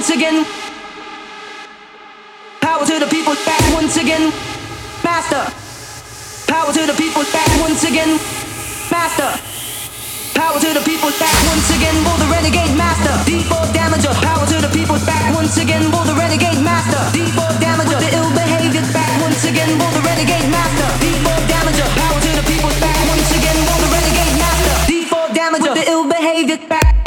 once again. Power to the people back once again. Master. Power to the people back once again. Master. Power to the people back once again. For the renegade master. D4 damager. Power to the people back once again. For the renegade master. D4 damager. The ill behavior back once again. For the renegade master. D4 damager. Power to the people back once again. For the renegade master. D4 damager. The ill behavior back.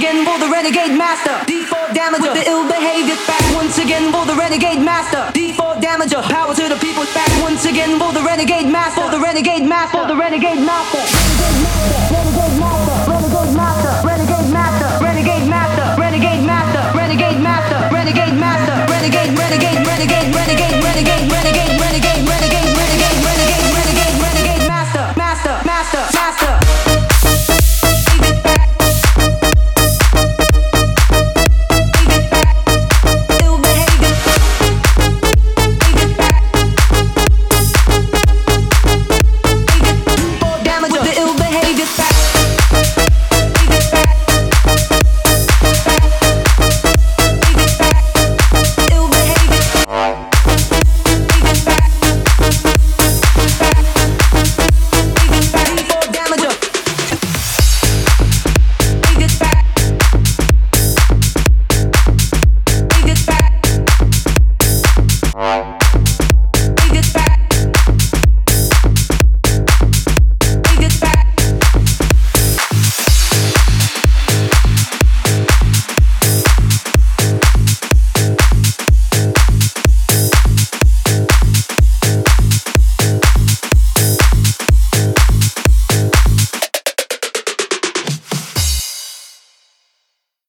Again for the renegade master. D4 damager. With the ill behavior back once again for the renegade master. D4 damager. Power to the people back once again for the renegade master. For the renegade master. For the renegade master. Renegade master. renegade master. Renegade master.